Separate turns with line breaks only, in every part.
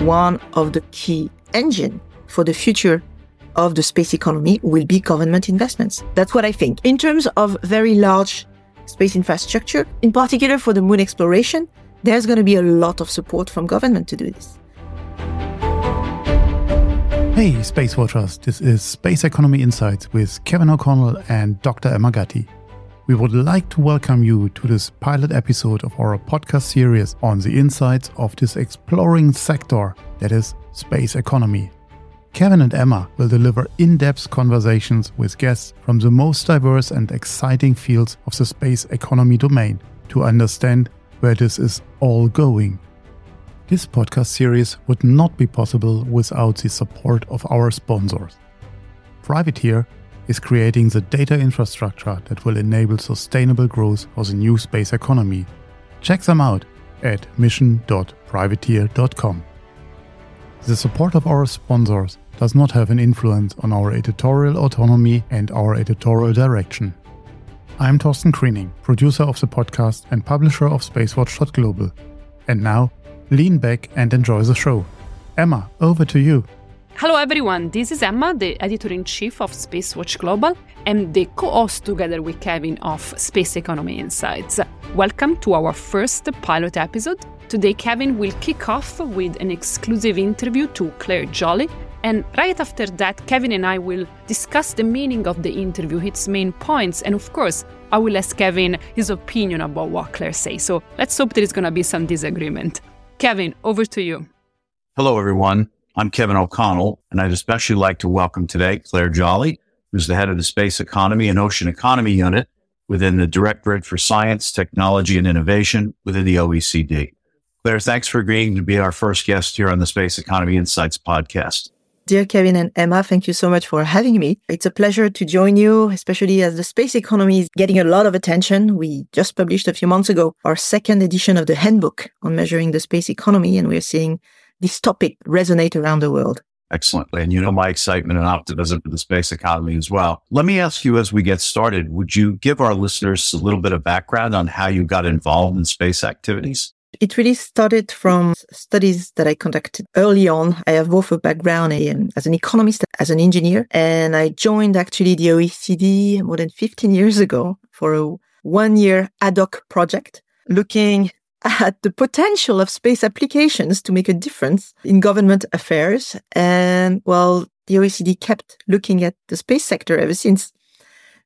one of the key engine for the future of the space economy will be government investments. That's what I think. In terms of very large space infrastructure, in particular for the moon exploration, there's going to be a lot of support from government to do this.
Hey, Space Watchers, this is Space Economy Insights with Kevin O'Connell and Dr. Emma Gatti. We would like to welcome you to this pilot episode of our podcast series on the insights of this exploring sector that is space economy. Kevin and Emma will deliver in depth conversations with guests from the most diverse and exciting fields of the space economy domain to understand where this is all going. This podcast series would not be possible without the support of our sponsors. Privateer is creating the data infrastructure that will enable sustainable growth for the new space economy. Check them out at mission.privateer.com. The support of our sponsors does not have an influence on our editorial autonomy and our editorial direction. I'm Thorsten Kriening, producer of the podcast and publisher of SpaceWatch.global. And now, lean back and enjoy the show. Emma, over to you.
Hello, everyone. This is Emma, the editor in chief of Spacewatch Global and the co host together with Kevin of Space Economy Insights. Welcome to our first pilot episode. Today, Kevin will kick off with an exclusive interview to Claire Jolly. And right after that, Kevin and I will discuss the meaning of the interview, its main points, and of course, I will ask Kevin his opinion about what Claire says. So let's hope there is going to be some disagreement. Kevin, over to you.
Hello, everyone. I'm Kevin O'Connell, and I'd especially like to welcome today Claire Jolly, who's the head of the Space Economy and Ocean Economy Unit within the Directorate for Science, Technology, and Innovation within the OECD. Claire, thanks for agreeing to be our first guest here on the Space Economy Insights podcast.
Dear Kevin and Emma, thank you so much for having me. It's a pleasure to join you, especially as the space economy is getting a lot of attention. We just published a few months ago our second edition of the handbook on measuring the space economy, and we're seeing this topic resonate around the world.
Excellently. And you know my excitement and optimism for the space economy as well. Let me ask you as we get started, would you give our listeners a little bit of background on how you got involved in space activities?
It really started from studies that I conducted early on. I have both a background as an economist, as an engineer, and I joined actually the OECD more than 15 years ago for a one year ad hoc project looking at the potential of space applications to make a difference in government affairs. And well, the OECD kept looking at the space sector ever since.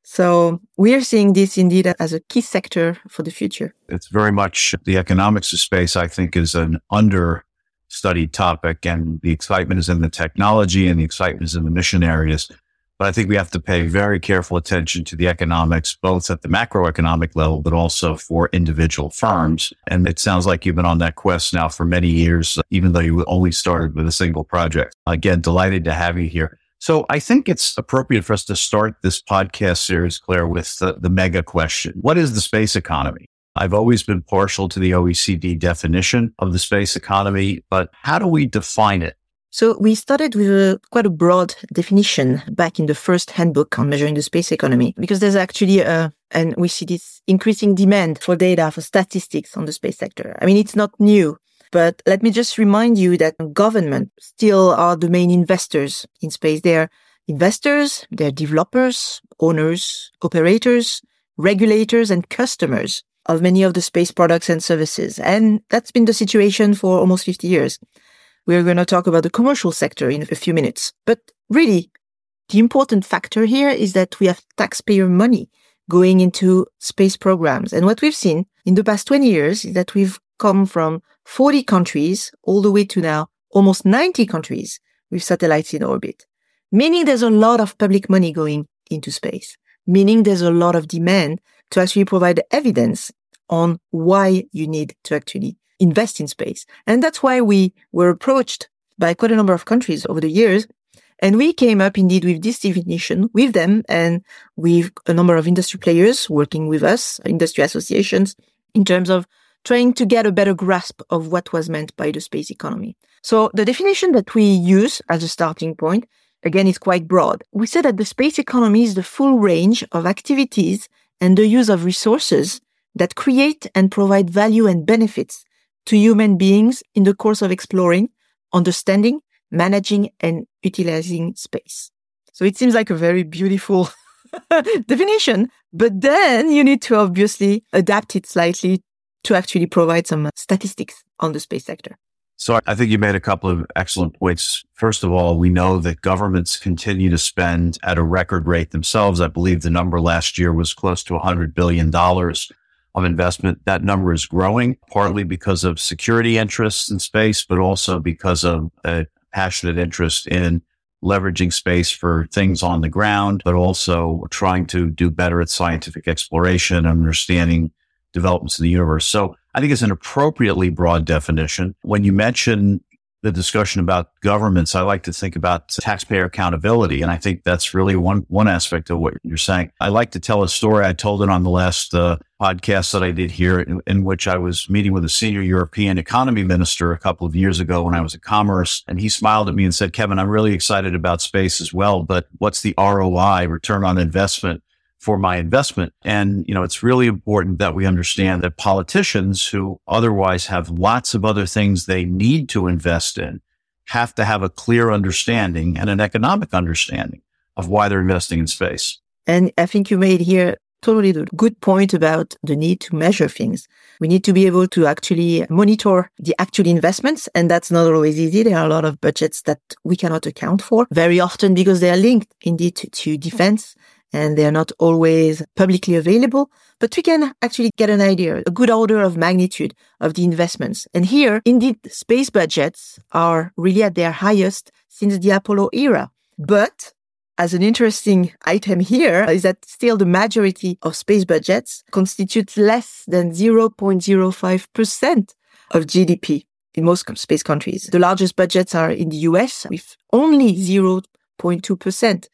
So we are seeing this indeed as a key sector for the future.
It's very much the economics of space, I think, is an understudied topic and the excitement is in the technology and the excitement is in the mission areas. But I think we have to pay very careful attention to the economics, both at the macroeconomic level, but also for individual firms. And it sounds like you've been on that quest now for many years, even though you only started with a single project. Again, delighted to have you here. So I think it's appropriate for us to start this podcast series, Claire, with the, the mega question. What is the space economy? I've always been partial to the OECD definition of the space economy, but how do we define it?
So we started with a quite a broad definition back in the first handbook on measuring the space economy, because there's actually a, and we see this increasing demand for data, for statistics on the space sector. I mean, it's not new. But let me just remind you that government still are the main investors in space. They're investors, they're developers, owners, operators, regulators, and customers of many of the space products and services. And that's been the situation for almost 50 years. We're going to talk about the commercial sector in a few minutes. But really, the important factor here is that we have taxpayer money going into space programs. And what we've seen in the past 20 years is that we've come from 40 countries all the way to now almost 90 countries with satellites in orbit, meaning there's a lot of public money going into space, meaning there's a lot of demand to actually provide evidence on why you need to actually invest in space. And that's why we were approached by quite a number of countries over the years. And we came up indeed with this definition with them and with a number of industry players working with us, industry associations, in terms of trying to get a better grasp of what was meant by the space economy. So the definition that we use as a starting point, again, is quite broad. We say that the space economy is the full range of activities and the use of resources that create and provide value and benefits to human beings in the course of exploring, understanding, managing and utilizing space. So it seems like a very beautiful definition, but then you need to obviously adapt it slightly to actually provide some statistics on the space sector.
So I think you made a couple of excellent points. First of all, we know that governments continue to spend at a record rate themselves. I believe the number last year was close to $100 billion of investment. That number is growing partly because of security interests in space, but also because of a passionate interest in leveraging space for things on the ground, but also trying to do better at scientific exploration and understanding developments in the universe. So I think it's an appropriately broad definition. When you mention the discussion about governments, I like to think about taxpayer accountability. And I think that's really one, one aspect of what you're saying. I like to tell a story. I told it on the last uh, podcast that I did here in, in, which I was meeting with a senior European economy minister a couple of years ago when I was at commerce. And he smiled at me and said, Kevin, I'm really excited about space as well, but what's the ROI return on investment for my investment. And, you know, it's really important that we understand that politicians who otherwise have lots of other things they need to invest in have to have a clear understanding and an economic understanding of why they're investing in space.
And I think you made here totally the good point about the need to measure things. We need to be able to actually monitor the actual investments. And that's not always easy. There are a lot of budgets that we cannot account for very often because they are linked indeed to, to defense and they're not always publicly available, but we can actually get an idea, a good order of magnitude of the investments. And here, indeed, space budgets are really at their highest since the Apollo era. But as an interesting item here is that still the majority of space budgets constitute less than 0.05% of GDP in most space countries. The largest budgets are in the US with only 0.2%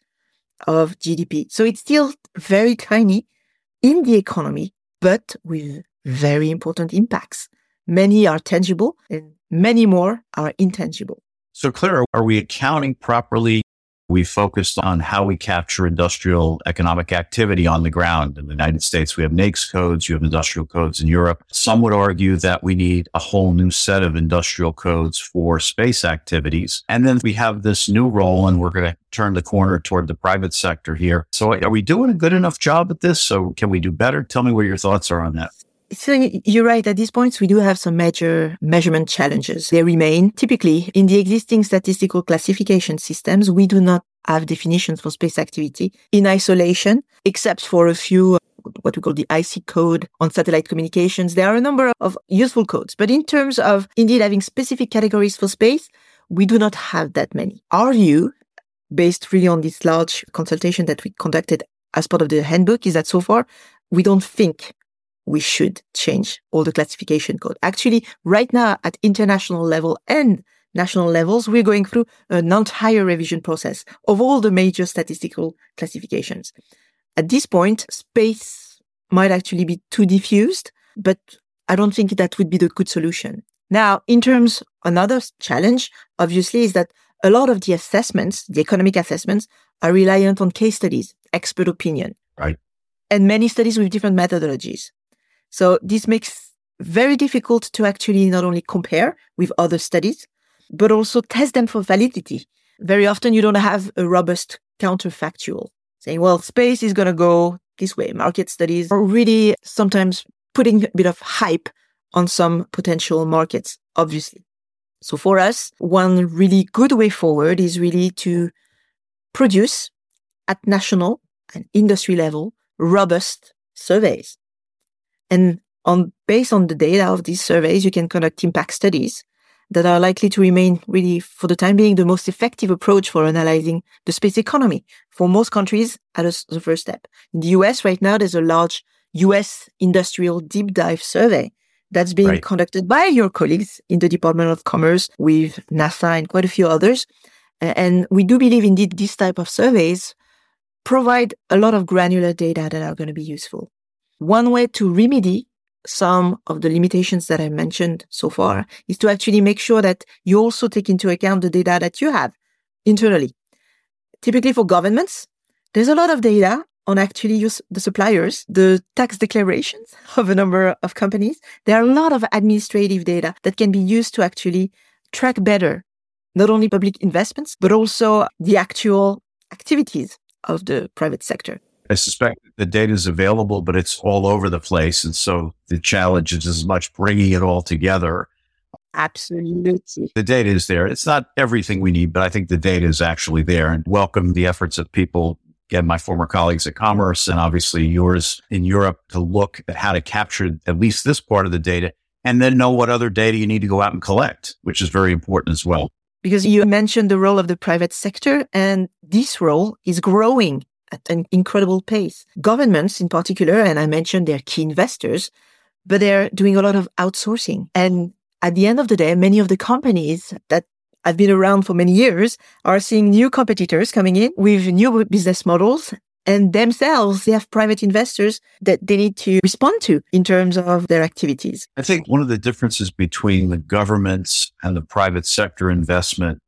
of GDP. So it's still very tiny in the economy, but with very important impacts. Many are tangible and many more are intangible.
So, Clara, are we accounting properly we focused on how we capture industrial economic activity on the ground. In the United States, we have NAICS codes, you have industrial codes in Europe. Some would argue that we need a whole new set of industrial codes for space activities. And then we have this new role, and we're going to turn the corner toward the private sector here. So are we doing a good enough job at this? So can we do better? Tell me what your thoughts are on that.
So you're right. At these points, we do have some major measurement challenges. They remain typically in the existing statistical classification systems. We do not have definitions for space activity in isolation, except for a few what we call the IC code on satellite communications. There are a number of useful codes, but in terms of indeed having specific categories for space, we do not have that many. Our view, based really on this large consultation that we conducted as part of the handbook, is that so far we don't think we should change all the classification code. Actually, right now at international level and national levels, we're going through an entire revision process of all the major statistical classifications. At this point, space might actually be too diffused, but I don't think that would be the good solution. Now, in terms, another challenge, obviously, is that a lot of the assessments, the economic assessments, are reliant on case studies, expert opinion.
Right.
And many studies with different methodologies. So this makes very difficult to actually not only compare with other studies, but also test them for validity. Very often you don't have a robust counterfactual saying, well, space is going to go this way. Market studies are really sometimes putting a bit of hype on some potential markets, obviously. So for us, one really good way forward is really to produce at national and industry level robust surveys and on based on the data of these surveys, you can conduct impact studies that are likely to remain really, for the time being, the most effective approach for analyzing the space economy for most countries as the first step. In the US right now, there's a large US industrial deep dive survey that's being right. conducted by your colleagues in the Department of Commerce with NASA and quite a few others. And we do believe indeed these type of surveys provide a lot of granular data that are going to be useful. One way to remedy some of the limitations that I mentioned so far is to actually make sure that you also take into account the data that you have internally. Typically for governments, there's a lot of data on actually use the suppliers, the tax declarations of a number of companies. There are a lot of administrative data that can be used to actually track better not only public investments, but also the actual activities of the private sector.
I suspect the data is available, but it's all over the place. And so the challenge is as much bringing it all together.
Absolutely.
The data is there. It's not everything we need, but I think the data is actually there and welcome the efforts of people, again, my former colleagues at Commerce and obviously yours in Europe to look at how to capture at least this part of the data and then know what other data you need to go out and collect, which is very important as well.
Because you mentioned the role of the private sector and this role is growing at an incredible pace. Governments in particular, and I mentioned they're key investors, but they're doing a lot of outsourcing. And at the end of the day, many of the companies that have been around for many years are seeing new competitors coming in with new business models and themselves they have private investors that they need to respond to in terms of their activities.
I think one of the differences between the governments and the private sector investment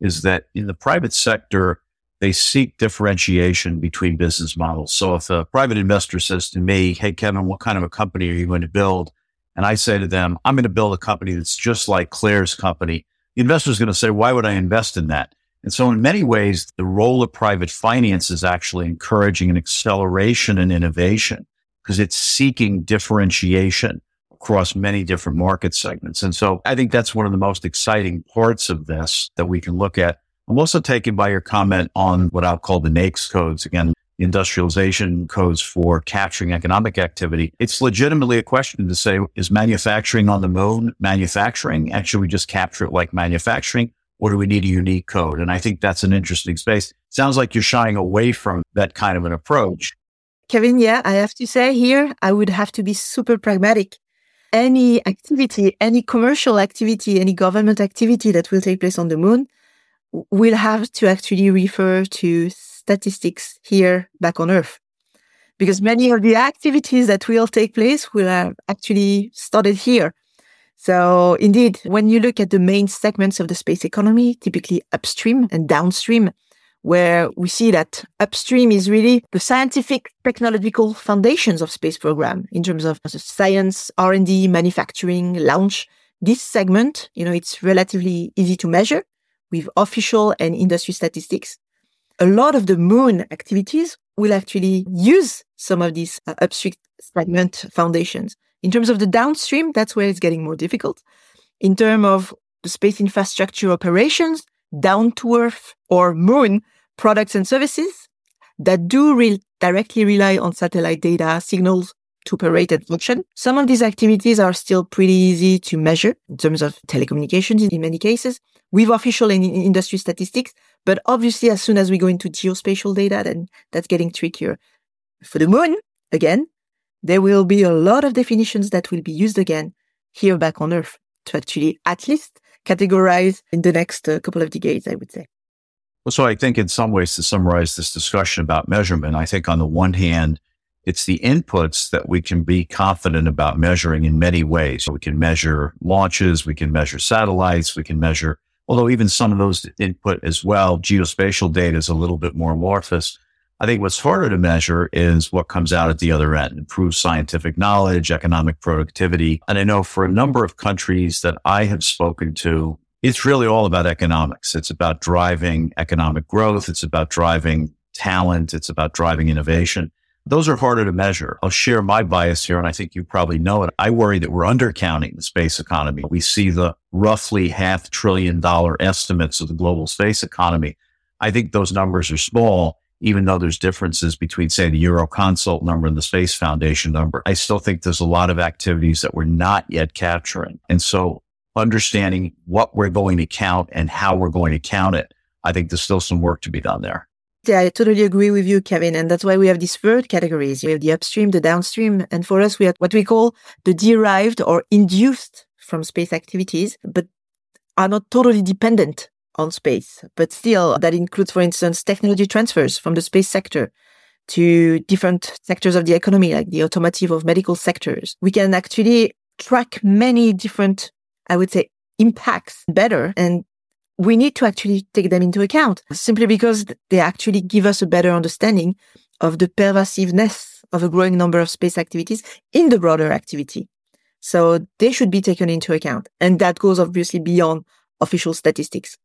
is that in the private sector, they seek differentiation between business models. So if a private investor says to me, Hey, Kevin, what kind of a company are you going to build? And I say to them, I'm going to build a company that's just like Claire's company. The investor is going to say, why would I invest in that? And so in many ways, the role of private finance is actually encouraging an acceleration in innovation because it's seeking differentiation across many different market segments. And so I think that's one of the most exciting parts of this that we can look at I'm also taken by your comment on what I'll call the NAICS codes. Again, industrialization codes for capturing economic activity. It's legitimately a question to say, is manufacturing on the moon manufacturing? And should we just capture it like manufacturing? Or do we need a unique code? And I think that's an interesting space. Sounds like you're shying away from that kind of an approach.
Kevin, yeah, I have to say here, I would have to be super pragmatic. Any activity, any commercial activity, any government activity that will take place on the moon we'll have to actually refer to statistics here back on Earth. Because many of the activities that will take place will have actually started here. So indeed, when you look at the main segments of the space economy, typically upstream and downstream, where we see that upstream is really the scientific technological foundations of space program in terms of science, R&D, manufacturing, launch. This segment, you know, it's relatively easy to measure with official and industry statistics, a lot of the moon activities will actually use some of these uh, upstream segment foundations. In terms of the downstream, that's where it's getting more difficult. In terms of the space infrastructure operations, down to earth or moon products and services that do re- directly rely on satellite data signals to operate and function. Some of these activities are still pretty easy to measure in terms of telecommunications in many cases with official and industry statistics. But obviously, as soon as we go into geospatial data, then that's getting trickier. For the moon, again, there will be a lot of definitions that will be used again here back on Earth to actually at least categorize in the next uh, couple of decades, I would say.
Well, so I think in some ways to summarize this discussion about measurement, I think on the one hand, it's the inputs that we can be confident about measuring in many ways. We can measure launches, we can measure satellites, we can measure although even some of those input as well, geospatial data is a little bit more amorphous. I think what's harder to measure is what comes out at the other end, improved scientific knowledge, economic productivity. And I know for a number of countries that I have spoken to, it's really all about economics. It's about driving economic growth. It's about driving talent. It's about driving innovation. Those are harder to measure. I'll share my bias here, and I think you probably know it. I worry that we're undercounting the space economy. We see the roughly half trillion dollar estimates of the global space economy. I think those numbers are small, even though there's differences between, say, the Euroconsult number and the Space Foundation number. I still think there's a lot of activities that we're not yet capturing. And so understanding what we're going to count and how we're going to count it, I think there's still some work to be done there.
Yeah, I totally agree with you, Kevin. And that's why we have these third categories. We have the upstream, the downstream. And for us, we have what we call the derived or induced from space activities, but are not totally dependent on space. But still, that includes, for instance, technology transfers from the space sector to different sectors of the economy, like the automotive or medical sectors. We can actually track many different, I would say, impacts better and we need to actually take them into account simply because they actually give us a better understanding of the pervasiveness of a growing number of space activities in the broader activity. So they should be taken into account. And that goes obviously beyond official statistics.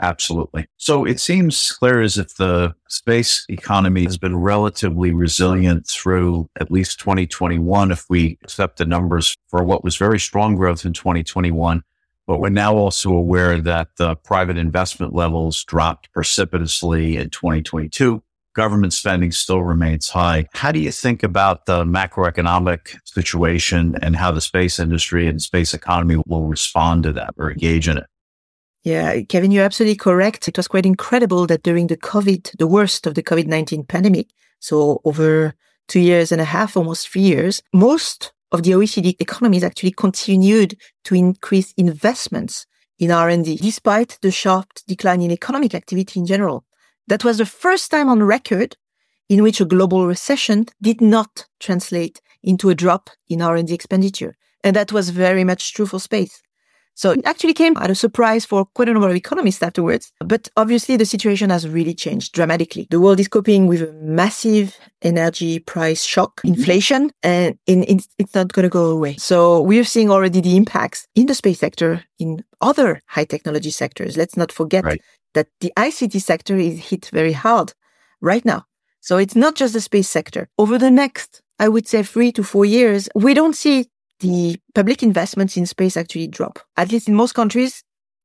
Absolutely. So it seems clear as if the space economy has been relatively resilient through at least 2021, if we accept the numbers for what was very strong growth in 2021. But we're now also aware that the private investment levels dropped precipitously in 2022. Government spending still remains high. How do you think about the macroeconomic situation and how the space industry and space economy will respond to that or engage in it?
Yeah, Kevin, you're absolutely correct. It was quite incredible that during the COVID, the worst of the COVID 19 pandemic, so over two years and a half, almost three years, most of the OECD economies actually continued to increase investments in R&D despite the sharp decline in economic activity in general. That was the first time on record in which a global recession did not translate into a drop in R&D expenditure. And that was very much true for space. So it actually came at a surprise for quite a number of economists afterwards. But obviously the situation has really changed dramatically. The world is coping with a massive energy price shock, inflation, and in, in, it's not going to go away. So we're seeing already the impacts in the space sector, in other high technology sectors. Let's not forget right. that the ICT sector is hit very hard right now. So it's not just the space sector. Over the next, I would say three to four years, we don't see the public investments in space actually drop. At least in most countries,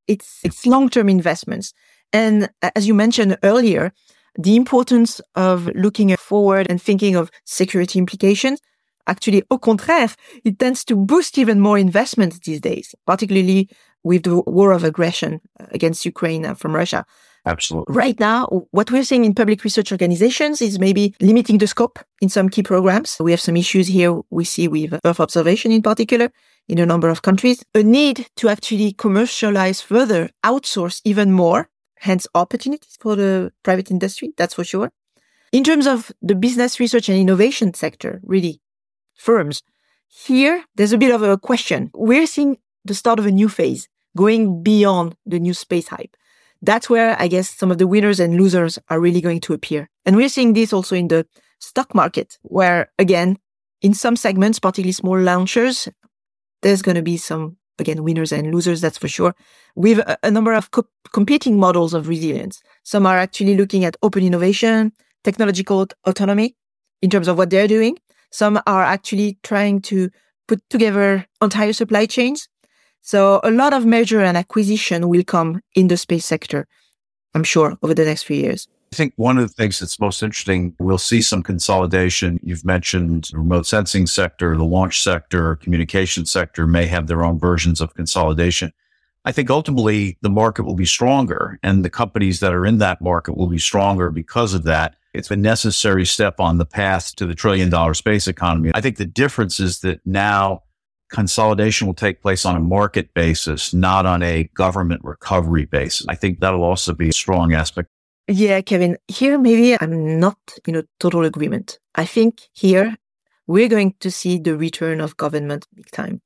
it's, it's long-term investments. And as you mentioned earlier, the importance of looking forward and thinking of security implications, actually, au contraire, it tends to boost even more investments these days, particularly with the war of aggression uh, against Ukraine uh, from Russia.
Absolutely.
Right now, what we're seeing in public research organizations is maybe limiting the scope in some key programs. We have some issues here we see with Earth observation in particular in a number of countries. A need to actually commercialize further, outsource even more, hence opportunities for the private industry, that's for sure. In terms of the business research and innovation sector, really, firms, here there's a bit of a question. We're seeing the start of a new phase going beyond the new space hype that's where I guess some of the winners and losers are really going to appear. And we're seeing this also in the stock market, where again, in some segments, particularly small launchers, there's going to be some, again, winners and losers, that's for sure, with a, a number of co- competing models of resilience. Some are actually looking at open innovation, technological autonomy in terms of what they're doing. Some are actually trying to put together entire supply chains so a lot of merger and acquisition will come in the space sector, I'm sure, over the next few years.
I think one of the things that's most interesting, we'll see some consolidation. You've mentioned the remote sensing sector, the launch sector, communication sector may have their own versions of consolidation. I think ultimately the market will be stronger and the companies that are in that market will be stronger because of that. It's a necessary step on the path to the trillion dollar space economy. I think the difference is that now consolidation will take place on a market basis, not on a government recovery basis. I think that'll also be a strong aspect.
Yeah, Kevin, here maybe I'm not in a total agreement. I think here we're going to see the return of government big time.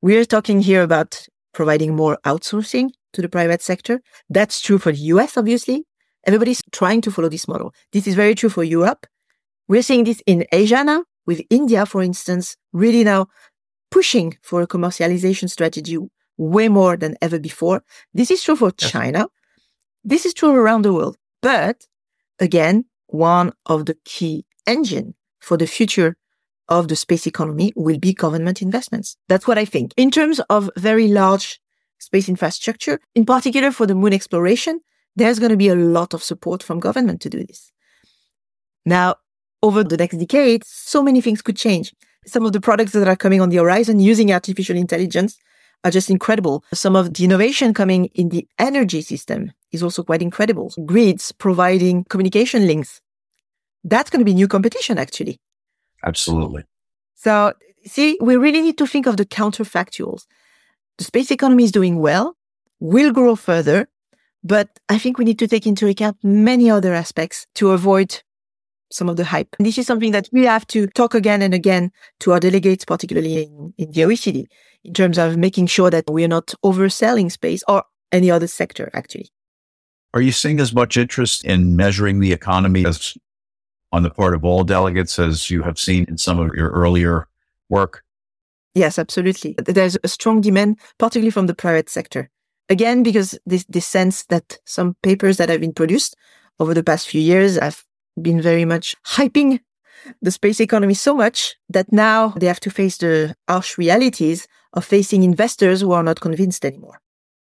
We're talking here about providing more outsourcing to the private sector. That's true for the US, obviously. Everybody's trying to follow this model. This is very true for Europe. We're seeing this in Asia now, with India, for instance, really now pushing for a commercialization strategy way more than ever before. This is true for yes. China. This is true around the world. But again, one of the key engine for the future of the space economy will be government investments. That's what I think. In terms of very large space infrastructure, in particular for the moon exploration, there's going to be a lot of support from government to do this. Now, over the next decade, so many things could change some of the products that are coming on the horizon using artificial intelligence are just incredible. Some of the innovation coming in the energy system is also quite incredible. Grids providing communication links. That's going to be new competition, actually.
Absolutely.
So, see, we really need to think of the counterfactuals. The space economy is doing well, will grow further, but I think we need to take into account many other aspects to avoid some of the hype. And this is something that we have to talk again and again to our delegates, particularly in, in the OECD, in terms of making sure that we are not overselling space or any other sector, actually.
Are you seeing as much interest in measuring the economy as on the part of all delegates as you have seen in some of your earlier work?
Yes, absolutely. There's a strong demand, particularly from the private sector. Again, because this, this sense that some papers that have been produced over the past few years have been very much hyping the space economy so much that now they have to face the harsh realities of facing investors who are not convinced anymore.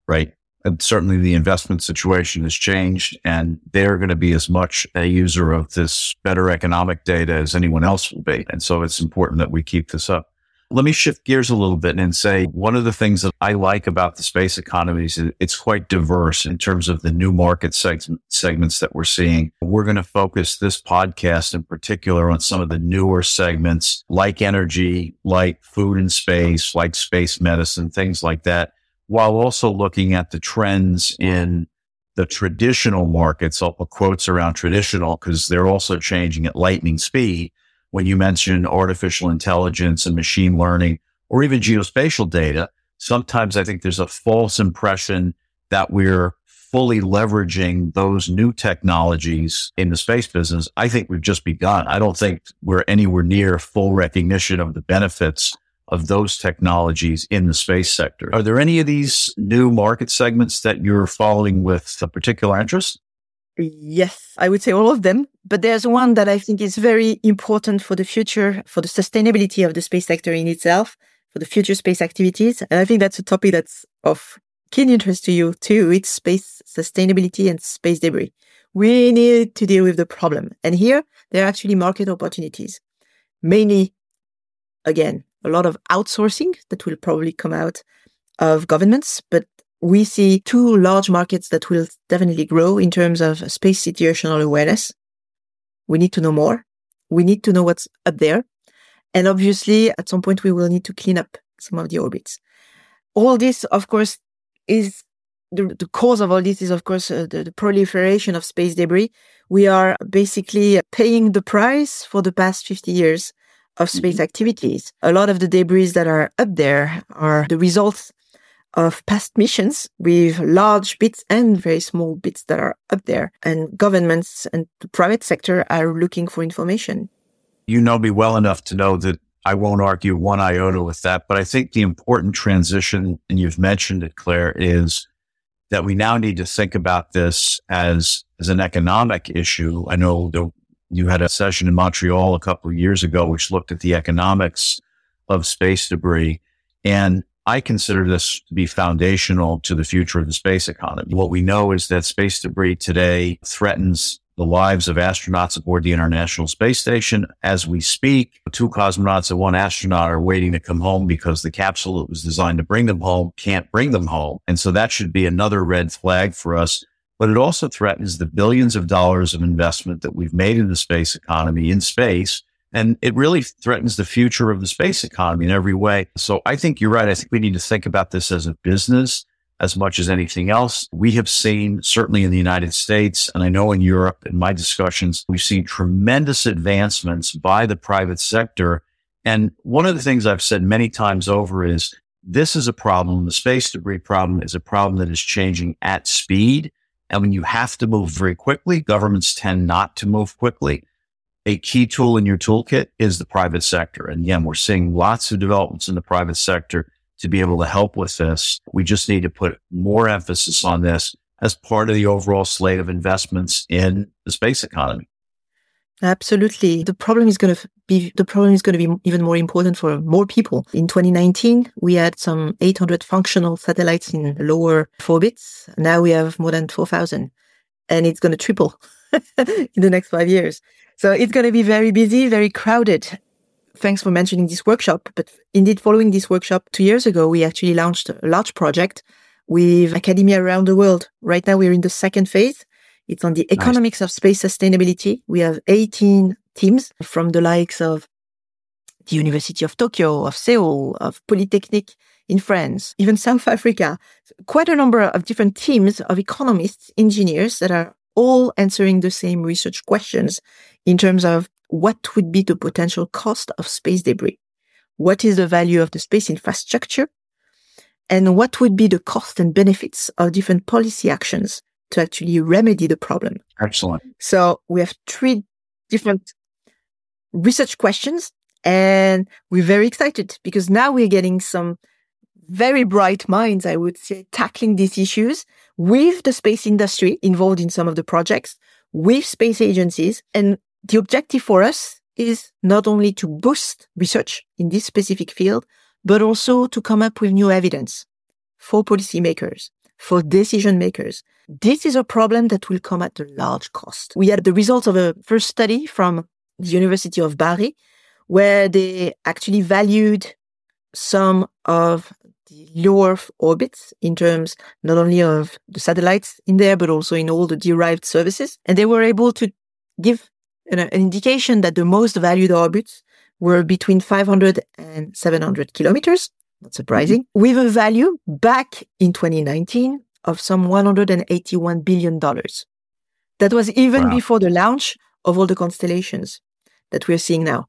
Right. And certainly the investment situation has changed and they're going to be as much a user of this better economic data as anyone else will be. And so it's important that we keep this up. Let me shift gears a little bit and say one of the things that I like about the space economy is it's quite diverse in terms of the new market seg- segments that we're seeing. We're going to focus this podcast in particular on some of the newer segments like energy, like food and space, like space medicine, things like that, while also looking at the trends in the traditional markets. I'll put quotes around traditional because they're also changing at lightning speed when you mention artificial intelligence and machine learning or even geospatial data, sometimes I think there's a false impression that we're fully leveraging those new technologies in the space business. I think we've just begun. I don't think we're anywhere near full recognition of the benefits of those technologies in the space sector. Are there any of these new market segments that you're following with a particular interest?
Yes, I would say all of them. But there's one that I think is very important for the future, for the sustainability of the space sector in itself, for the future space activities. And I think that's a topic that's of keen interest to you too. It's space sustainability and space debris. We need to deal with the problem. And here there are actually market opportunities, mainly, again, a lot of outsourcing that will probably come out of governments, but we see two large markets that will definitely grow in terms of space situational awareness. We need to know more. We need to know what's up there. And obviously, at some point, we will need to clean up some of the orbits. All this, of course, is the, the cause of all this is, of course, uh, the, the proliferation of space debris. We are basically paying the price for the past 50 years of space mm-hmm. activities. A lot of the debris that are up there are the results of past missions with large bits and very small bits that are up there. And governments and the private sector are looking for information.
You know me well enough to know that I won't argue one iota with that. But I think the important transition, and you've mentioned it, Claire, is that we now need to think about this as, as an economic issue. I know the, you had a session in Montreal a couple of years ago, which looked at the economics of space debris. And I consider this to be foundational to the future of the space economy. What we know is that space debris today threatens the lives of astronauts aboard the International Space Station. As we speak, two cosmonauts and one astronaut are waiting to come home because the capsule that was designed to bring them home can't bring them home. And so that should be another red flag for us. But it also threatens the billions of dollars of investment that we've made in the space economy in space and it really threatens the future of the space economy in every way. So I think you're right. I think we need to think about this as a business as much as anything else. We have seen, certainly in the United States, and I know in Europe, in my discussions, we've seen tremendous advancements by the private sector. And one of the things I've said many times over is this is a problem. The space debris problem is a problem that is changing at speed. And when you have to move very quickly, governments tend not to move quickly a key tool in your toolkit is the private sector. And again, we're seeing lots of developments in the private sector to be able to help with this. We just need to put more emphasis on this as part of the overall slate of investments in the space economy.
Absolutely. The problem is going to be, the problem is going to be even more important for more people. In 2019, we had some 800 functional satellites in lower orbits. Now we have more than 4,000 and it's going to triple in the next five years. So it's going to be very busy, very crowded. Thanks for mentioning this workshop. But indeed, following this workshop two years ago, we actually launched a large project with academia around the world. Right now, we're in the second phase. It's on the economics nice. of space sustainability. We have 18 teams from the likes of the University of Tokyo, of Seoul, of Polytechnic in France, even South Africa. Quite a number of different teams of economists, engineers that are all answering the same research questions in terms of what would be the potential cost of space debris? What is the value of the space infrastructure? And what would be the cost and benefits of different policy actions to actually remedy the problem?
Excellent.
So we have three different research questions and we're very excited because now we're getting some very bright minds, I would say, tackling these issues with the space industry involved in some of the projects, with space agencies. And the objective for us is not only to boost research in this specific field, but also to come up with new evidence for policymakers, for decision makers. This is a problem that will come at a large cost. We had the results of a first study from the University of Bari, where they actually valued some of the low Earth orbits in terms not only of the satellites in there, but also in all the derived services. And they were able to give an, an indication that the most valued orbits were between 500 and 700 kilometers. Not surprising. Mm-hmm. With a value back in 2019 of some $181 billion. That was even wow. before the launch of all the constellations that we're seeing now.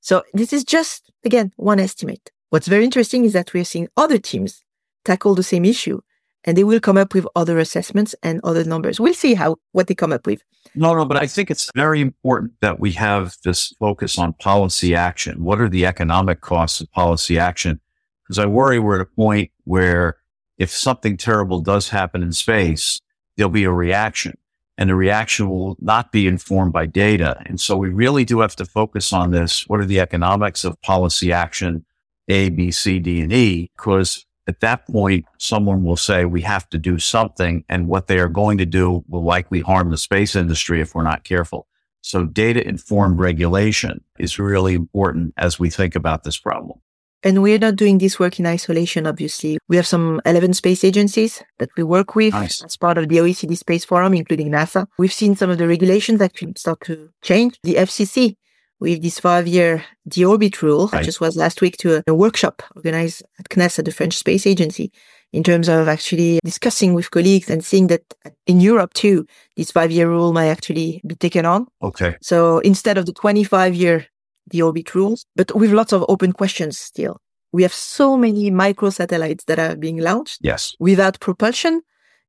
So this is just, again, one estimate. What's very interesting is that we're seeing other teams tackle the same issue and they will come up with other assessments and other numbers. We'll see how, what they come up with.
No, no, but I think it's very important that we have this focus on policy action. What are the economic costs of policy action? Because I worry we're at a point where if something terrible does happen in space, there'll be a reaction and the reaction will not be informed by data. And so we really do have to focus on this. What are the economics of policy action? A, B, C, D, and E, because at that point, someone will say we have to do something and what they are going to do will likely harm the space industry if we're not careful. So data informed regulation is really important as we think about this problem.
And we're not doing this work in isolation, obviously. We have some 11 space agencies that we work with nice. as part of the OECD Space Forum, including NASA. We've seen some of the regulations actually start to change. The FCC with this five year deorbit rule. Right. I just was last week to a, a workshop organized at CNES, the French Space Agency, in terms of actually discussing with colleagues and seeing that in Europe too, this five year rule might actually be taken on.
Okay.
So instead of the 25 year deorbit rules, but with lots of open questions still. We have so many micro satellites that are being launched.
Yes.
Without propulsion,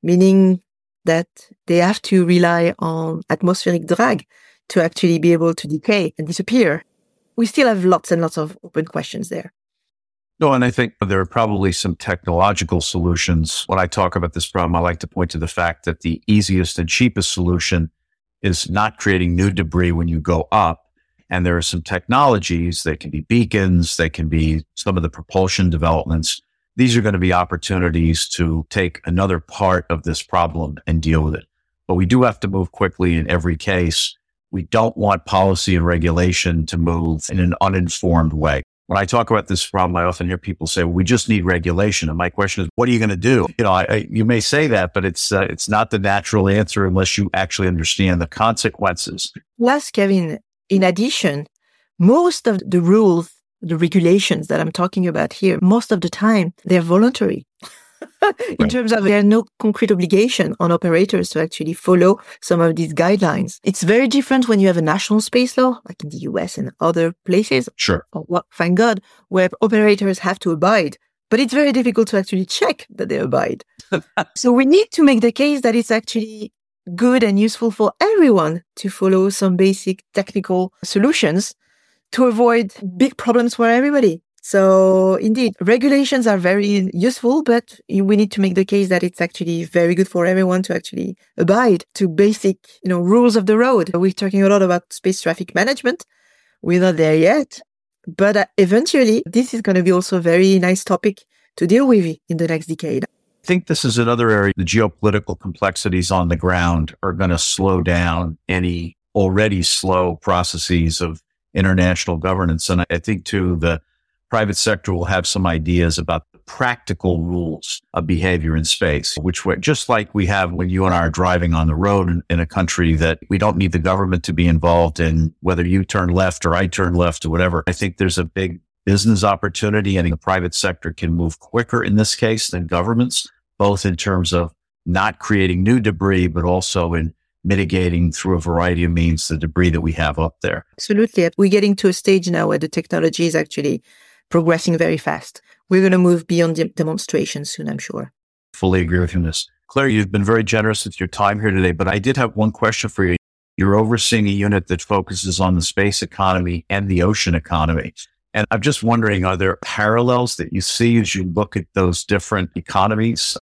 meaning that they have to rely on atmospheric drag to actually be able to decay and disappear. We still have lots and lots of open questions there.
No, and I think there are probably some technological solutions. When I talk about this problem, I like to point to the fact that the easiest and cheapest solution is not creating new debris when you go up. And there are some technologies that can be beacons, they can be some of the propulsion developments. These are going to be opportunities to take another part of this problem and deal with it. But we do have to move quickly in every case we don't want policy and regulation to move in an uninformed way. When I talk about this problem, I often hear people say, well, "We just need regulation." And my question is, "What are you going to do?" You know, I, I, you may say that, but it's uh, it's not the natural answer unless you actually understand the consequences.
Yes, Kevin. In addition, most of the rules, the regulations that I'm talking about here, most of the time they're voluntary. in right. terms of there are no concrete obligation on operators to actually follow some of these guidelines. It's very different when you have a national space law, like in the US and other places.
Sure.
Or, well, thank God, where operators have to abide. But it's very difficult to actually check that they abide. so we need to make the case that it's actually good and useful for everyone to follow some basic technical solutions to avoid big problems for everybody. So indeed, regulations are very useful, but we need to make the case that it's actually very good for everyone to actually abide to basic, you know, rules of the road. We're talking a lot about space traffic management. We're not there yet, but uh, eventually this is going to be also a very nice topic to deal with in the next decade.
I think this is another area. The geopolitical complexities on the ground are going to slow down any already slow processes of international governance. And I think too, the private sector will have some ideas about the practical rules of behavior in space, which just like we have when you and I are driving on the road in, in, a country that we don't need the government to be involved in whether you turn left or I turn left or whatever. I think there's a big business opportunity and the private sector can move quicker in this case than governments, both in terms of not creating new debris, but also in mitigating through a variety of means the debris that we have up there.
Absolutely. We're getting to a stage now where the technology is actually progressing very fast. We're going to move beyond de- demonstration soon, I'm sure.
Fully agree with you on this. Claire, you've been very generous with your time here today, but I did have one question for you. You're overseeing a unit that focuses on the space economy and the ocean economy. And I'm just wondering, are there parallels that you see as you look at those different economies?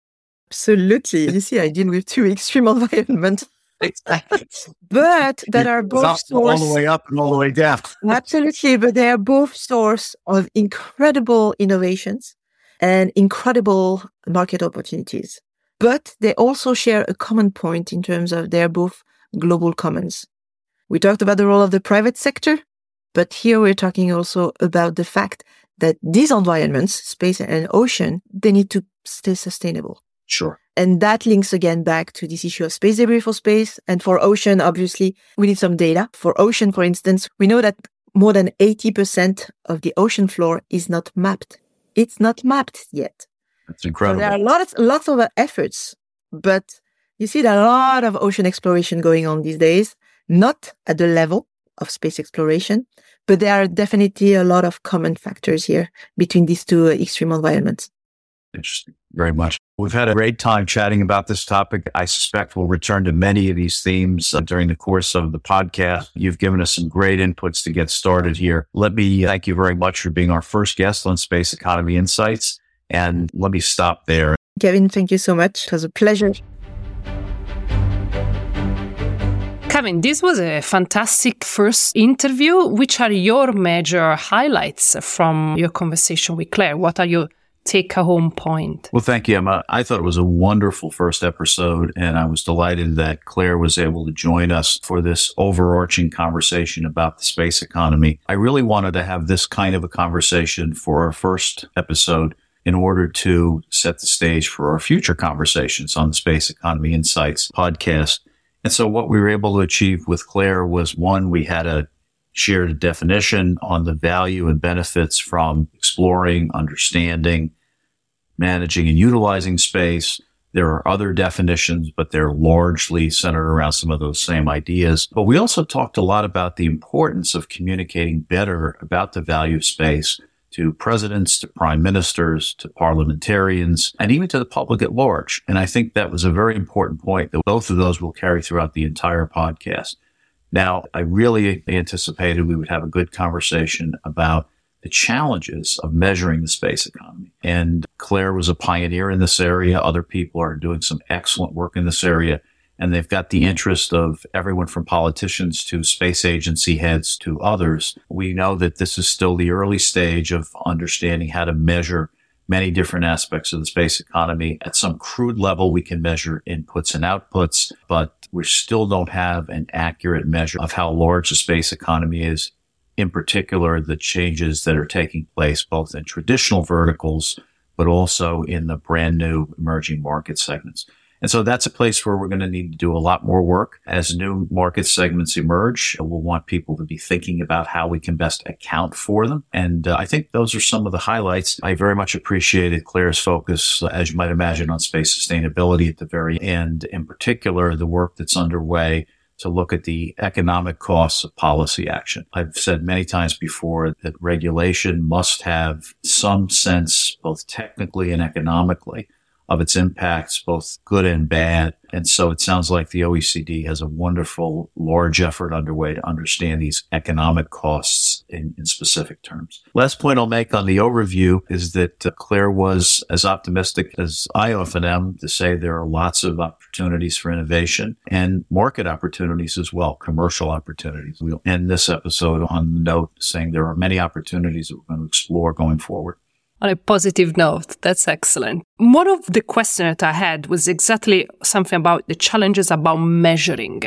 Absolutely. You see, I deal with two extreme environments. but that are both
source, all the way up and all the way down.
absolutely, but they are both source of incredible innovations and incredible market opportunities. But they also share a common point in terms of they're both global commons. We talked about the role of the private sector, but here we're talking also about the fact that these environments, space and ocean, they need to stay sustainable.
Sure.
And that links again back to this issue of space debris for space. And for ocean, obviously, we need some data. For ocean, for instance, we know that more than 80% of the ocean floor is not mapped. It's not mapped yet.
That's incredible.
So there are lots, lots of efforts, but you see there are a lot of ocean exploration going on these days, not at the level of space exploration, but there are definitely a lot of common factors here between these two extreme environments.
Interesting. Very much. We've had a great time chatting about this topic. I suspect we'll return to many of these themes uh, during the course of the podcast. You've given us some great inputs to get started here. Let me thank you very much for being our first guest on Space Economy Insights. And let me stop there.
Kevin, thank you so much. It was a pleasure.
Kevin, this was a fantastic first interview. Which are your major highlights from your conversation with Claire? What are your take a home point.
Well, thank you, Emma. I thought it was a wonderful first episode, and I was delighted that Claire was able to join us for this overarching conversation about the space economy. I really wanted to have this kind of a conversation for our first episode in order to set the stage for our future conversations on the Space Economy Insights podcast. And so what we were able to achieve with Claire was one, we had a shared a definition on the value and benefits from exploring, understanding, managing and utilizing space. There are other definitions, but they're largely centered around some of those same ideas. But we also talked a lot about the importance of communicating better about the value of space to presidents, to prime ministers, to parliamentarians, and even to the public at large. And I think that was a very important point that both of those will carry throughout the entire podcast. Now, I really anticipated we would have a good conversation about the challenges of measuring the space economy. And Claire was a pioneer in this area. Other people are doing some excellent work in this area. And they've got the interest of everyone from politicians to space agency heads to others. We know that this is still the early stage of understanding how to measure many different aspects of the space economy. At some crude level, we can measure inputs and outputs, but we still don't have an accurate measure of how large the space economy is. In particular, the changes that are taking place both in traditional verticals, but also in the brand new emerging market segments. And so that's a place where we're going to need to do a lot more work as new market segments emerge. We'll want people to be thinking about how we can best account for them. And uh, I think those are some of the highlights. I very much appreciated Claire's focus, as you might imagine, on space sustainability at the very end. In particular, the work that's underway to look at the economic costs of policy action. I've said many times before that regulation must have some sense, both technically and economically, of its impacts, both good and bad. And so it sounds like the OECD has a wonderful, large effort underway to understand these economic costs in, in specific terms. Last point I'll make on the overview is that uh, Claire was as optimistic as I often am to say there are lots of opportunities for innovation and market opportunities as well, commercial opportunities. We'll end this episode on the note saying there are many opportunities that we're going to explore going forward
on a positive note. That's excellent. One of the questions that I had was exactly something about the challenges about measuring.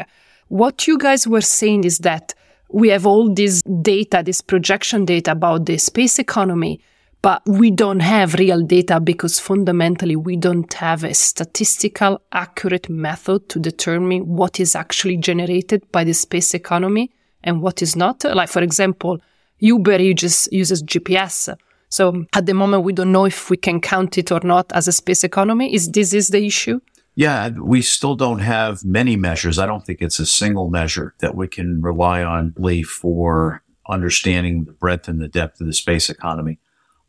What you guys were saying is that we have all this data, this projection data about the space economy, but we don't have real data because fundamentally we don't have a statistical accurate method to determine what is actually generated by the space economy and what is not. Like, for example, Uber uses, uses GPS so at the moment, we don't know if we can count it or not as a space economy. Is this is the issue?
Yeah, we still don't have many measures. I don't think it's a single measure that we can rely on for understanding the breadth and the depth of the space economy.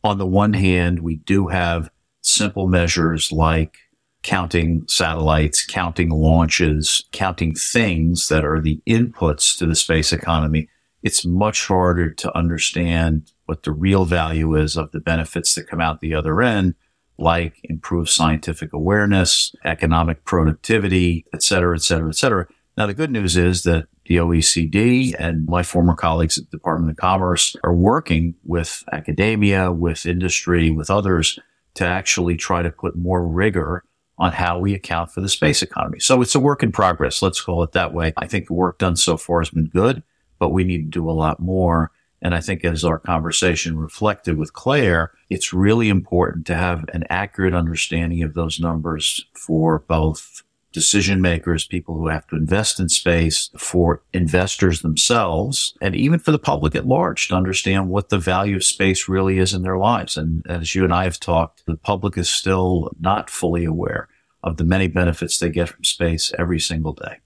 On the one hand, we do have simple measures like counting satellites, counting launches, counting things that are the inputs to the space economy. It's much harder to understand what the real value is of the benefits that come out the other end, like improved scientific awareness, economic productivity, et cetera, et cetera, et cetera. Now, the good news is that the OECD and my former colleagues at the Department of Commerce are working with academia, with industry, with others to actually try to put more rigor on how we account for the space economy. So it's a work in progress. Let's call it that way. I think the work done so far has been good, but we need to do a lot more. And I think as our conversation reflected with Claire, it's really important to have an accurate understanding of those numbers for both decision makers, people who have to invest in space, for investors themselves, and even for the public at large to understand what the value of space really is in their lives. And as you and I have talked, the public is still not fully aware of the many benefits they get from space every single day.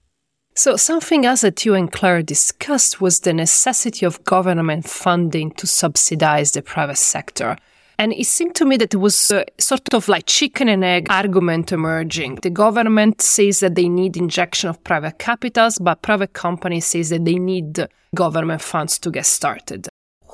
So, something else that you and Claire discussed was the necessity of government funding to subsidize the private sector. And it seemed to me that it was a sort of like chicken and egg argument emerging. The government says that they need injection of private capitals, but private companies says that they need government funds to get started.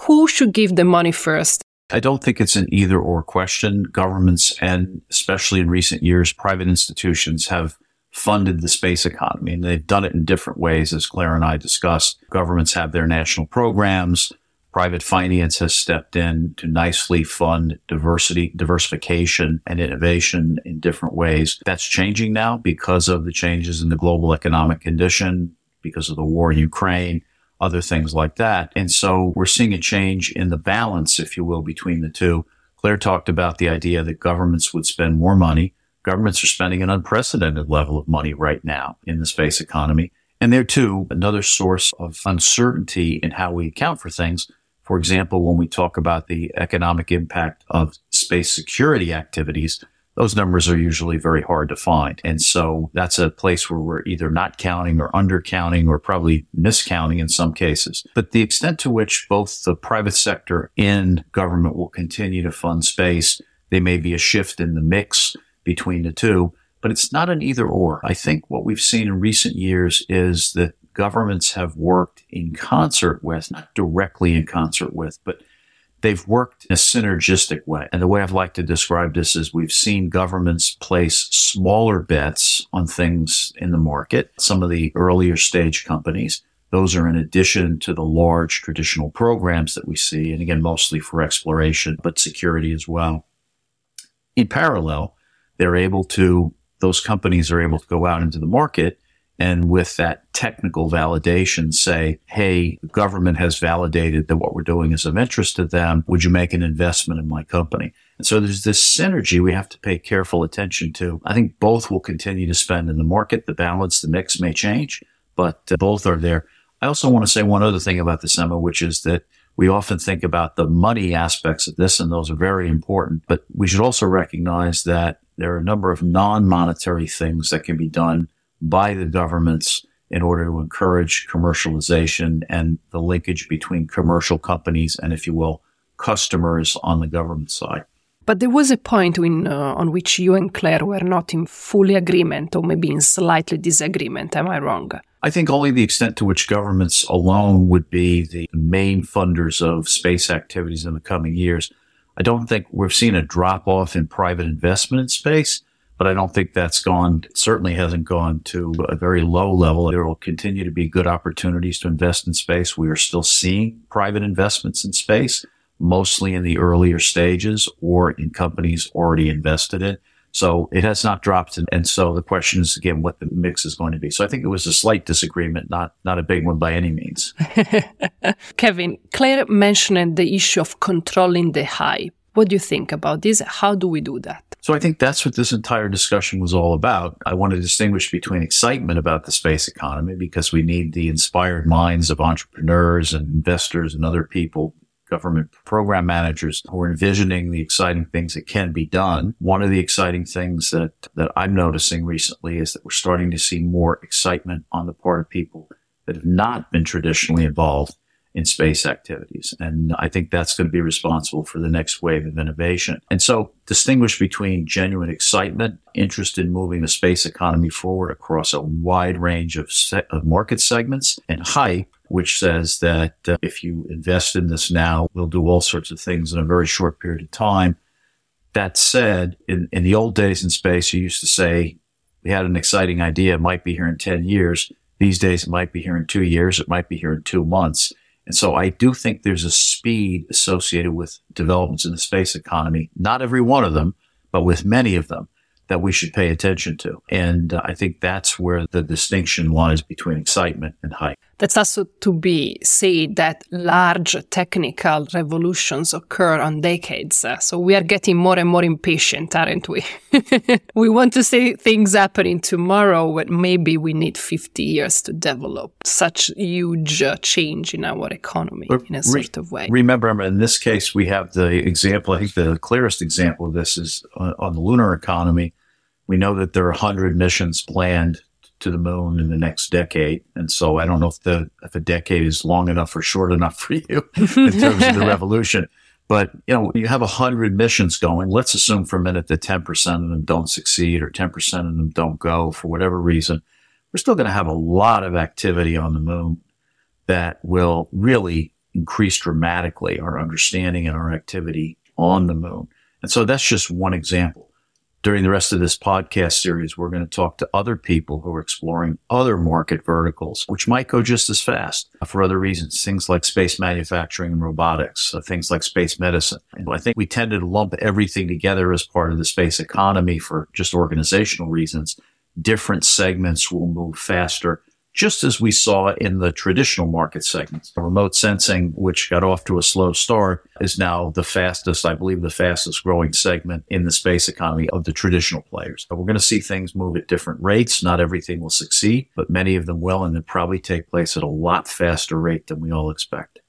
Who should give the money first?
I don't think it's an either or question. Governments and especially in recent years, private institutions have funded the space economy and they've done it in different ways, as Claire and I discussed. Governments have their national programs. Private finance has stepped in to nicely fund diversity, diversification and innovation in different ways. That's changing now because of the changes in the global economic condition, because of the war in Ukraine, other things like that. And so we're seeing a change in the balance, if you will, between the two. Claire talked about the idea that governments would spend more money. Governments are spending an unprecedented level of money right now in the space economy. And there too, another source of uncertainty in how we account for things for example, when we talk about the economic impact of space security activities, those numbers are usually very hard to find. And so that's a place where we're either not counting or undercounting or probably miscounting in some cases. But the extent to which both the private sector and government will continue to fund space, there may be a shift in the mix between the two, but it's not an either or. I think what we've seen in recent years is that governments have worked in concert with, not directly in concert with, but they've worked in a synergistic way. And the way I've liked to describe this is we've seen governments place smaller bets on things in the market, some of the earlier stage companies. Those are in addition to the large traditional programs that we see, and again, mostly for exploration, but security as well. In parallel, they're able to, those companies are able to go out into the market and with that technical validation say, hey, the government has validated that what we're doing is of interest to them. Would you make an investment in my company? And so there's this synergy we have to pay careful attention to. I think both will continue to spend in the market. The balance, the mix may change, but uh, both are there. I also want to say one other thing about this, Emma, which is that we often think about the money aspects of this, and those are very important, but we should also recognize that there are a number of non-monetary things that can be done by the governments in order to encourage commercialization and the linkage between commercial companies and, if you will, customers on the government side.
But there was a point in, uh, on which you and Claire were not in fully agreement or maybe in slightly disagreement. Am I wrong?
I think only the extent to which governments alone would be the main funders of space activities in the coming years. I don't think we've seen a drop off in private investment in space but I don't think that's gone, certainly hasn't gone to a very low level. There will continue to be good opportunities to invest in space. We are still seeing private investments in space, mostly in the earlier stages or in companies already invested in. So it has not dropped. And so the question is again what the mix is going to be. So I think it was a slight disagreement, not, not a big one by any means.
Kevin, Claire mentioned the issue of controlling the hype. What do you think about this? How do we do that?
So I think that's what this entire discussion was all about. I want to distinguish between excitement about the space economy because we need the inspired minds of entrepreneurs and investors and other people government program managers who are envisioning the exciting things that can be done. One of the exciting things that, that I'm noticing recently is that we're starting to see more excitement on the part of people that have not been traditionally involved in space activities. And I think that's going to be responsible for the next wave of innovation. And so distinguish between genuine excitement, interest in moving the space economy forward across a wide range of, se- of market segments and hype, which says that uh, if you invest in this now, we'll do all sorts of things in a very short period of time. That said, in, in the old days in space, you used to say, we had an exciting idea. It might be here in 10 years. These days, it might be here in two years. It might be here in two months. And so I do think there's a speed associated with developments in the space economy, not every one of them, but with many of them that we should pay attention to. And uh, I think that's where the distinction lies between excitement and hype.
That's also to be said that large technical revolutions occur on decades. Uh, so we are getting more and more impatient, aren't we? we want to see things happening tomorrow, but maybe we need 50 years to develop such huge uh, change in our economy but in a re- sort of way.
Remember, in this case, we have the example, I think the clearest example of this is on, on the lunar economy. We know that there are 100 missions planned to the moon in the next decade. And so I don't know if the if a decade is long enough or short enough for you in terms of the revolution. But you know, you have a hundred missions going. Let's assume for a minute that ten percent of them don't succeed or ten percent of them don't go for whatever reason. We're still going to have a lot of activity on the moon that will really increase dramatically our understanding and our activity on the moon. And so that's just one example during the rest of this podcast series, we're going to talk to other people who are exploring other market verticals, which might go just as fast for other reasons. Things like space manufacturing and robotics, uh, things like space medicine. And I think we tend to lump everything together as part of the space economy for just organizational reasons. Different segments will move faster just as we saw in the traditional market segments. Remote sensing, which got off to a slow start, is now the fastest, I believe, the fastest growing segment in the space economy of the traditional players. But we're going to see things move at different rates. Not everything will succeed, but many of them will, and they probably take place at a lot faster rate than we all expect.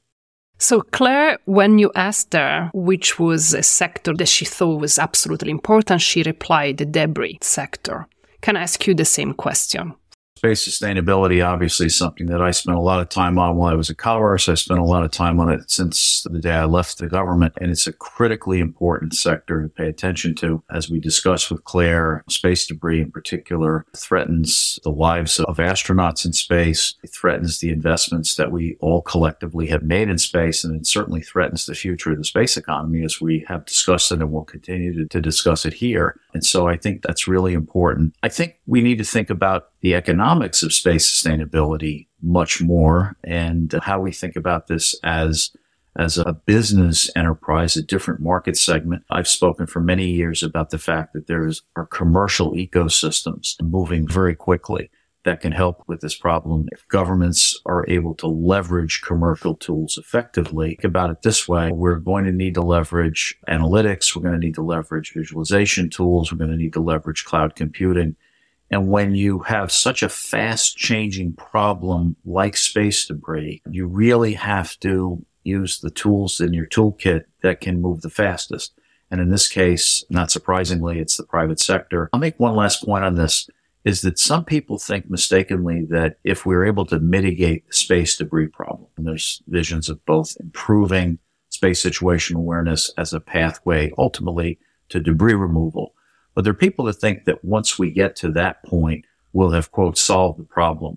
So, Claire, when you asked her which was a sector that she thought was absolutely important, she replied the debris sector. Can I ask you the same question?
Space sustainability, obviously, is something that I spent a lot of time on while I was at Colorado. I spent a lot of time on it since the day I left the government. And it's a critically important sector to pay attention to. As we discussed with Claire, space debris in particular threatens the lives of astronauts in space. It threatens the investments that we all collectively have made in space. And it certainly threatens the future of the space economy as we have discussed it and will continue to, to discuss it here. And so I think that's really important. I think we need to think about the economics of space sustainability much more and how we think about this as as a business enterprise, a different market segment. I've spoken for many years about the fact that there is are commercial ecosystems moving very quickly that can help with this problem. If governments are able to leverage commercial tools effectively, think about it this way. We're going to need to leverage analytics. We're going to need to leverage visualization tools. We're going to need to leverage cloud computing. And when you have such a fast changing problem like space debris, you really have to use the tools in your toolkit that can move the fastest. And in this case, not surprisingly, it's the private sector. I'll make one last point on this is that some people think mistakenly that if we're able to mitigate the space debris problem, and there's visions of both improving space situational awareness as a pathway ultimately to debris removal, but there are people that think that once we get to that point, we'll have, quote, solved the problem.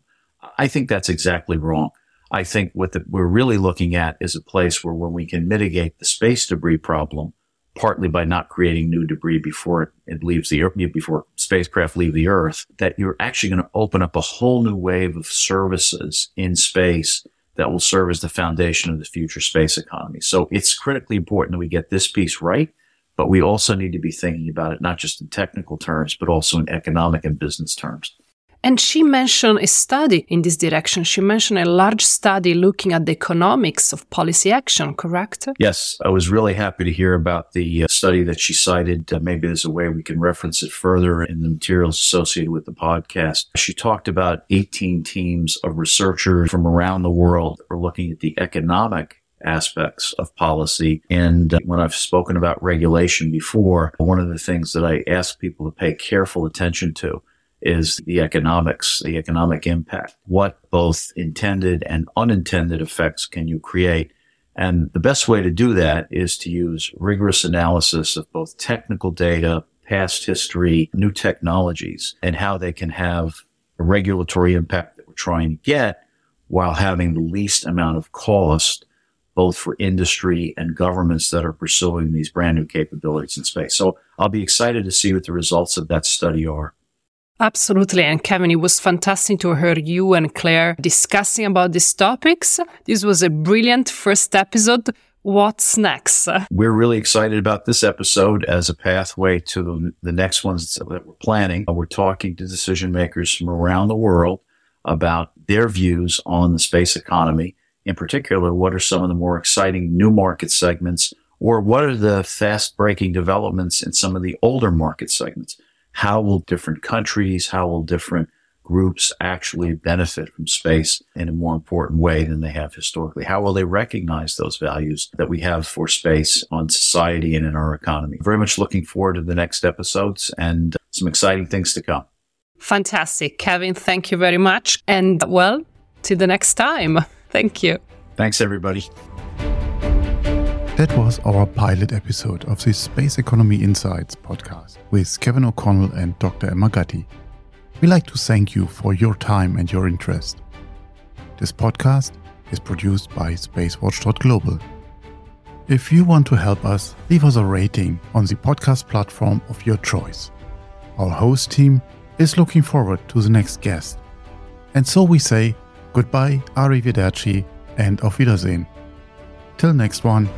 I think that's exactly wrong. I think what the, we're really looking at is a place where when we can mitigate the space debris problem, partly by not creating new debris before it, it leaves the earth, before spacecraft leave the earth, that you're actually going to open up a whole new wave of services in space that will serve as the foundation of the future space economy. So it's critically important that we get this piece right but we also need to be thinking about it not just in technical terms, but also in economic and business terms.
And she mentioned a study in this direction. She mentioned a large study looking at the economics of policy action, correct?
Yes. I was really happy to hear about the uh, study that she cited. Uh, maybe there's a way we can reference it further in the materials associated with the podcast. She talked about 18 teams of researchers from around the world are looking at the economic aspects of policy. And uh, when I've spoken about regulation before, one of the things that I ask people to pay careful attention to is the economics, the economic impact. What both intended and unintended effects can you create? And the best way to do that is to use rigorous analysis of both technical data, past history, new technologies, and how they can have a regulatory impact that we're trying to get while having the least amount of cost both for industry and governments that are pursuing these brand new capabilities in space. So I'll be excited to see what the results of that study are.
Absolutely. And Kevin, it was fantastic to hear you and Claire discussing about these topics. This was a brilliant first episode. What's next?
We're really excited about this episode as a pathway to the, the next ones that we're planning. We're talking to decision makers from around the world about their views on the space economy in particular, what are some of the more exciting new market segments or what are the fast breaking developments in some of the older market segments? How will different countries, how will different groups actually benefit from space in a more important way than they have historically? How will they recognize those values that we have for space on society and in our economy? Very much looking forward to the next episodes and uh, some exciting things to come.
Fantastic. Kevin, thank you very much. And well, till the next time. Thank you.
Thanks, everybody.
That was our pilot episode of the Space Economy Insights podcast with Kevin O'Connell and Dr. Emma Gatti. We'd like to thank you for your time and your interest. This podcast is produced by spacewatch.global. If you want to help us, leave us a rating on the podcast platform of your choice. Our host team is looking forward to the next guest. And so we say Goodbye, arrivederci, and auf Wiedersehen. Till next one.